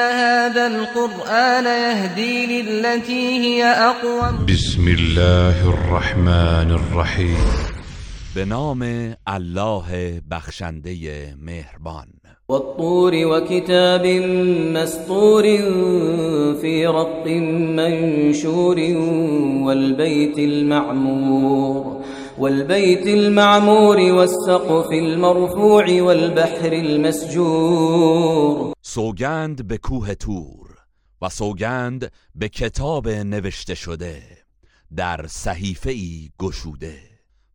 هذا القرآن يهدي للتي هي أقوم. بسم الله الرحمن الرحیم به نام الله بخشنده مهربان. والطور وكتاب مسطور في رق منشور والبيت المعمور. والبيت المعمور والسقف المرفوع والبحر المسجور. سوگند به کوه تور و سوگند به کتاب نوشته شده در صحیفه ای گشوده.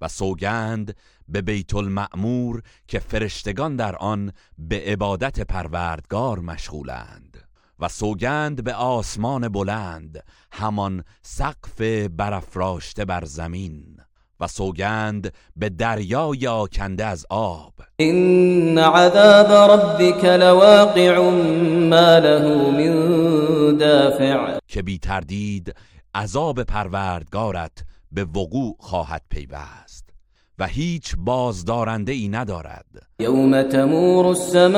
و سوگند به بیت المعمور که فرشتگان در آن به عبادت پروردگار مشغولند. و سوگند به آسمان بلند همان سقف برافراشته بر زمین. و سوگند به دریای آکنده از آب. إن عذاب ربك لواقع ما له من دافع. که بی تردید عذاب پروردگارت به وقوع خواهد پیوست. و هیچ بازدارنده ای ندارد. يوم تمور السماء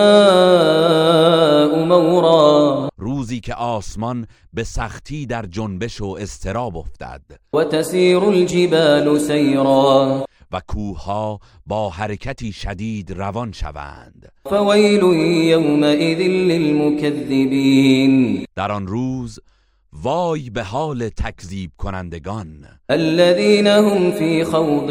مورا. روزی که آسمان به سختی در جنبش و استراب افتد. وتسير الجبال سيرا و کوهها با حرکتی شدید روان شوند. فويل يومئذ للمكذبين در آن روز وای به حال تکذیب کنندگان. الذين هم في خوض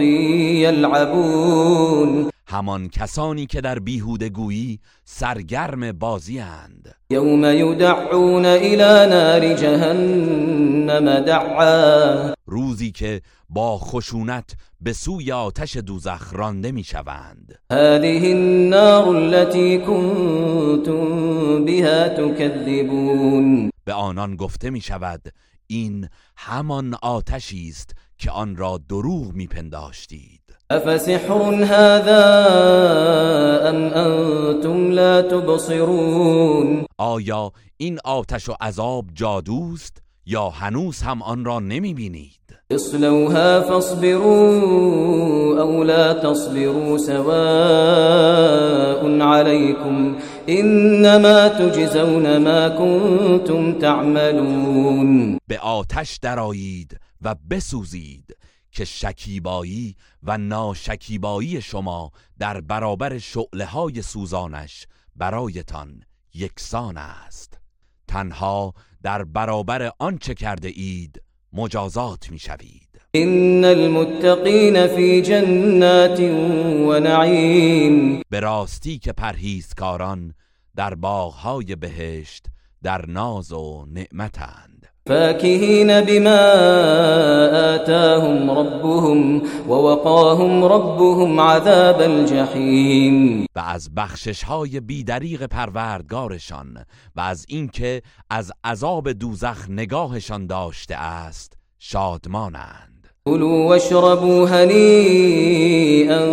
يلعبون همان کسانی که در بیهودگویی سرگرم بازی اند. يوم يدعون إلى نار جهنم دعا. روزی که با خشونت به سوی آتش دوزخ رانده می شوند هذه النار التي كنتم بها تكذبون. به آنان گفته می شود این همان آتشی است که آن را دروغ می پنداشتید أفسحر هذا أم أنتم لا تبصرون؟ آیا این آتش و عذاب جادوست؟ یا هنوز هم آن را نمی بینید اصلوها فاصبروا أو لا تصبروا سواء عليكم إنما تجزون ما كنتم تعملون. به آتش درایید و بسوزید که شکیبایی و ناشکیبایی شما در برابر شعله های سوزانش برایتان یکسان است. تنها در برابر آنچه کرده اید مجازات می شوید. إن المتقين في جنات ونعيم به راستی که پرهیزکاران در باغهای بهشت در ناز و نعمتند. فاكهين بما آتاهم ربهم ووقاهم ربهم عذاب الجحيم. و از بخشش های بیدریق پروردگارشان و از اینکه از عذاب دوزخ نگاهشان داشته است شادمانند. كلوا واشربوا هنيئا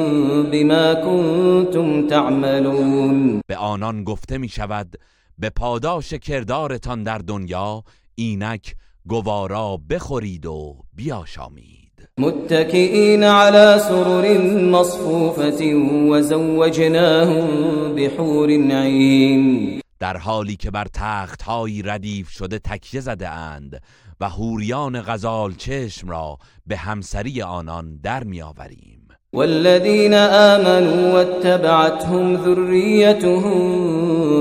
بما كنتم تعملون. به آنان گفته می شود به پاداش کردارتان در دنیا اینک گوارا بخورید و بیاشامید. متكئين على سرر مصفوفة وزوجناهم بحور عين در حالی که بر تخت هایی ردیف شده تکیه زده اند و هوریان غزال چشم را به همسری آنان در می آوریم والذين آمنوا واتبعتهم ذريتهم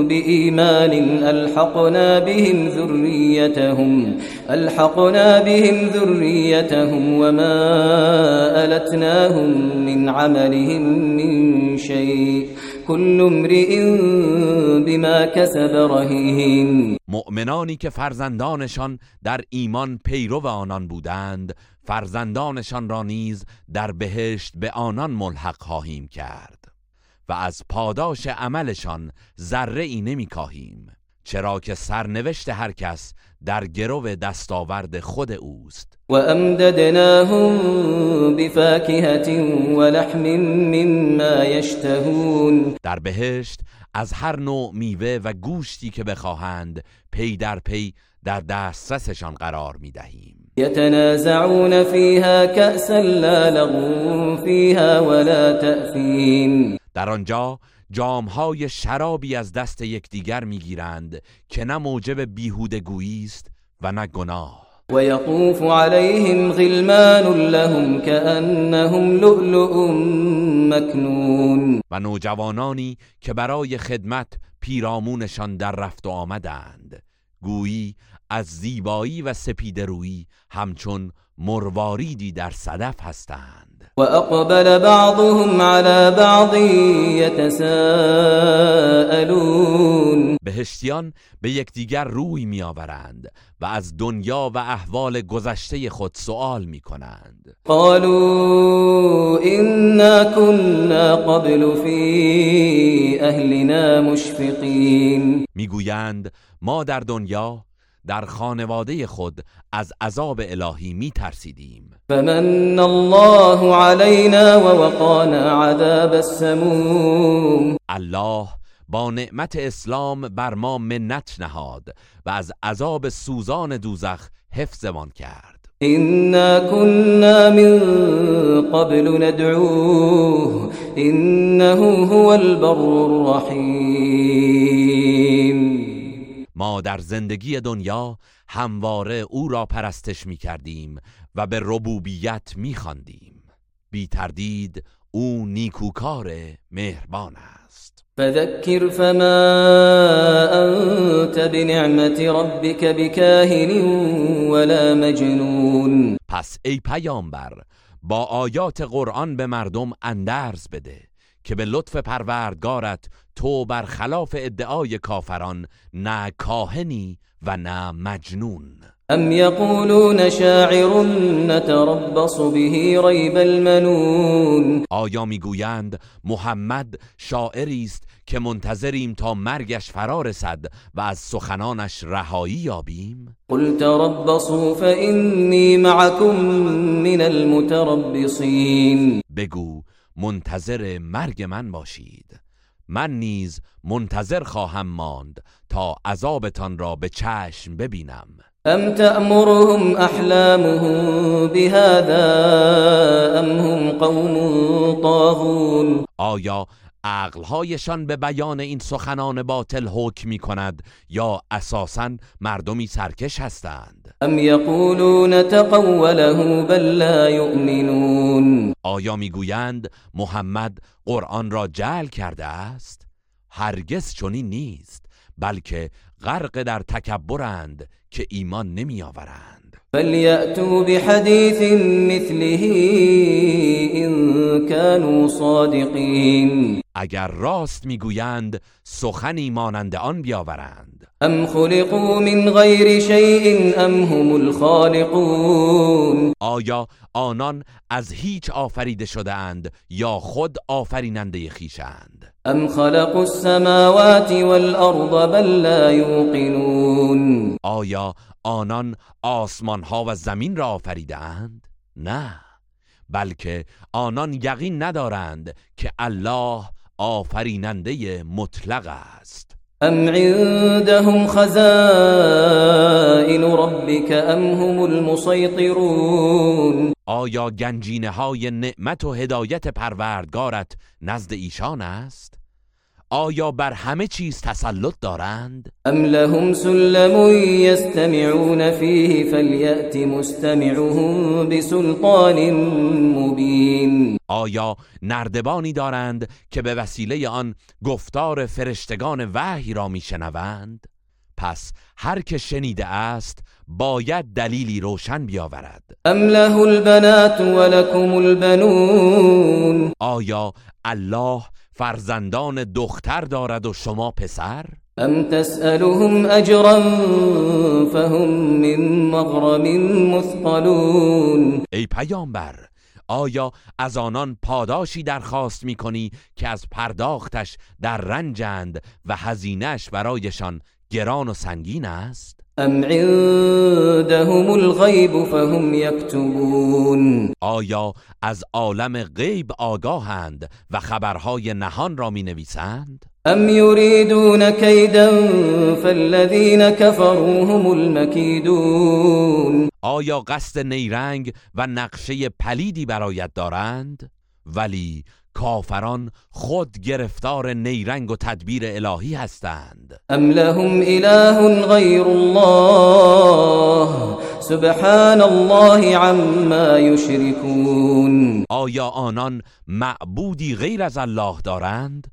بإيمان ألحقنا بهم ذريتهم ألحقنا بهم ذريتهم وما ألتناهم من عملهم من شيء كل امرئ بما كسب رهين. مؤمنانی که فرزندانشان در ایمان پیرو آنان بودند فرزندانشان را نیز در بهشت به آنان ملحق خواهیم کرد و از پاداش عملشان ذره ای نمی کاهیم چرا که سرنوشت هر کس در گرو دستاورد خود اوست. و امددناهم بفاکهة ولحم مما یشتهون. در بهشت از هر نوع میوه و گوشتی که بخواهند پی در پی در دسترسشان قرار می دهیم. يتنازعون فيها كأسا لا لغو فيها ولا تأثیم در آنجا جامهای شرابی از دست یکدیگر می‌گیرند که نه موجب بیهودگویی است و نه گناه. ويطوف عليهم غلمان لهم كأنهم لؤلؤ مكنون. و نوجوانانی که برای خدمت پیرامونشان در رفت و آمدند. گویی از زیبایی و سپیدرویی همچون مرواریدی در صدف هستند. و اقبل بعضهم على بعض يتساءلون بهشتیان به یکدیگر روی میآورند و از دنیا و احوال گذشته خود سوال می کنند قالوا إنا كنا قبل في أهلنا مشفقين می‌گویند ما در دنیا در خانواده خود از عذاب الهی می ترسیدیم فمن الله علينا ووقانا عذاب السموم. الله با نعمت اسلام بر ما منت نهاد و از عذاب سوزان دوزخ حفظمان کرد. إنا كنا من قبل ندعوه إنه هو البر الرحيم ما در زندگی دنیا همواره او را پرستش می کردیم و به ربوبیت می خواندیم. بی تردید او نیکوکار مهربان است فذكر فما أنت بنعمة ربك بكاهن ولا مجنون. پس ای پیامبر با آیات قرآن به مردم اندرز بده که به لطف پروردگارت تو برخلاف ادعای کافران نه کاهنی و نه مجنون. أم يقولون شاعر نتربص به ريب المنون آیا می‌گویند محمد شاعری است که منتظریم تا مرگش فرا رسد و از سخنانش رهایی یابیم؟ قل تربصوا فإني معكم من المتربصين بگو منتظر مرگ من باشید. من نیز منتظر خواهم ماند تا عذابتان را به چشم ببینم. أم تأمرهم أحلامهم بهذا أم هم قوم طاغون آیا عقلهایشان به بیان این سخنان باطل حکم می کند یا اساسا مردمی سرکش هستند؟ أم يقولون تقوله بل لا يؤمنون آیا می‌گویند محمد قرآن را جعل کرده است؟ هرگز چنین نیست بلکه غرق در تکبرند که ایمان نمی آورند فليأتوا بحديث مثله إن كانوا صادقين. اگر راست می‌گویند سخنی مانند آن بیاورند. أم خلقوا من غير شيء أم هم الخالقون آیا آنان از هیچ آفریده شده اند یا خود آفریننده خیشند أم خلقوا السماوات والأرض بل لا يوقنون آیا آنان آسمان ها و زمین را آفریده اند؟ نه بلکه آنان یقین ندارند که الله آفریننده مطلق است أم عندهم خزائن ربك أم هم المسيطرون آیا گنجینه های نعمت و هدایت پروردگارت نزد ایشان است؟ آیا بر همه چیز تسلط دارند؟ أم لهم سلم يستمعون فيه فليأت مستمعهم بسلطان مبين آیا نردبانی دارند که به وسیله آن گفتار فرشتگان وحی را میشنوند؟ پس هر که شنیده است باید دلیلی روشن بیاورد أم له البنات ولكم البنون آیا الله فرزندان دختر دارد و شما پسر؟ أم تسألهم أجرا فهم من مغرم مثقلون ای پیامبر آیا از آنان پاداشی درخواست می کنی که از پرداختش در رنجند و هزینش برایشان گران و سنگین است ام عندهم الغیب فهم یکتبون آیا از عالم غیب آگاهند و خبرهای نهان را می نویسند؟ ام یریدون کیدا فالذین كفروا هم المکیدون آیا قصد نیرنگ و نقشه پلیدی برایت دارند؟ ولی کافران خود گرفتار نیرنگ و تدبیر الهی هستند. ام لهم اله غیر الله؟ سبحان الله عما یشركون آیا آنان معبودی غیر از الله دارند؟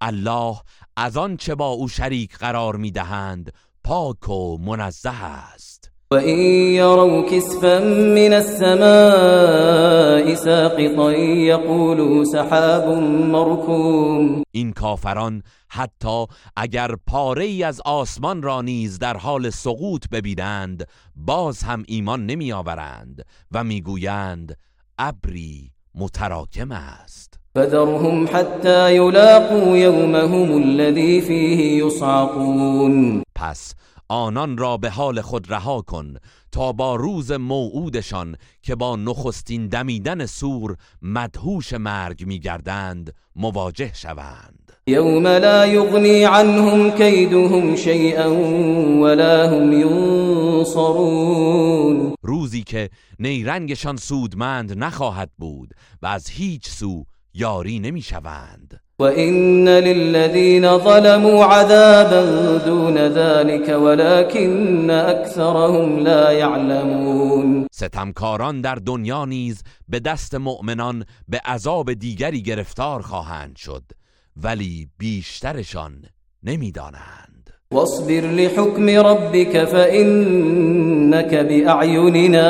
الله از آن چه با او شریک قرار می‌دهند پاک و منزه است. وإن يروا كسفا من السماء ساقطا يقولوا سحاب مركوم. این کافران حتی اگر پاره ای از آسمان را نیز در حال سقوط ببینند باز هم ایمان نمی آورند و می‌گویند ابری متراکم است. فذرهم حتى يلاقوا يومهم الذي فيه يصعقون. پس آنان را به حال خود رها کن تا با روز موعودشان که با نخستین دمیدن سور مدهوش مرگ میگردند مواجه شوند. يوم لا يغني عنهم كيدهم شيئا ولا هم ينصرون روزی که نیرنگشان سودمند نخواهد بود و از هیچ سو یاری نمی‌شوند. وإن للذين ظلموا عذابا دون ذلك ولكن أكثرهم لا يعلمون ستمکاران در دنیا نیز به دست مؤمنان به عذاب دیگری گرفتار خواهند شد ولی بیشترشان نمی‌دانند. واصبر لحكم ربك فإنك بأعيننا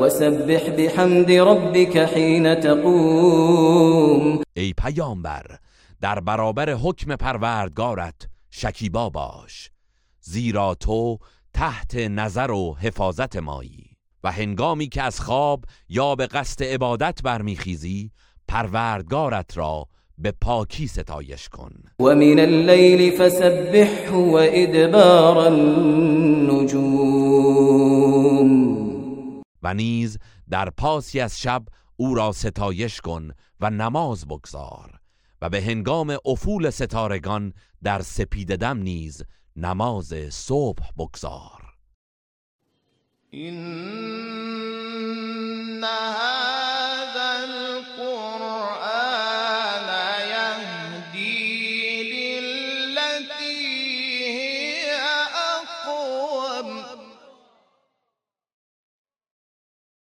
وسبح بحمد ربك حين تقوم. ای پیامبر در برابر حکم پروردگارت شکیبا باش زیرا تو تحت نظر و حفاظت مایی. و هنگامی که از خواب یا به قصد عبادت برمیخیزی پروردگارت را به پاکی ستایش کن. ومن الليل فسبحه وإدبار النجوم. و نیز در پاسی از شب او را ستایش کن و نماز بگذار و به هنگام افول ستارگان در سپید دم نیز نماز صبح بگذار. إن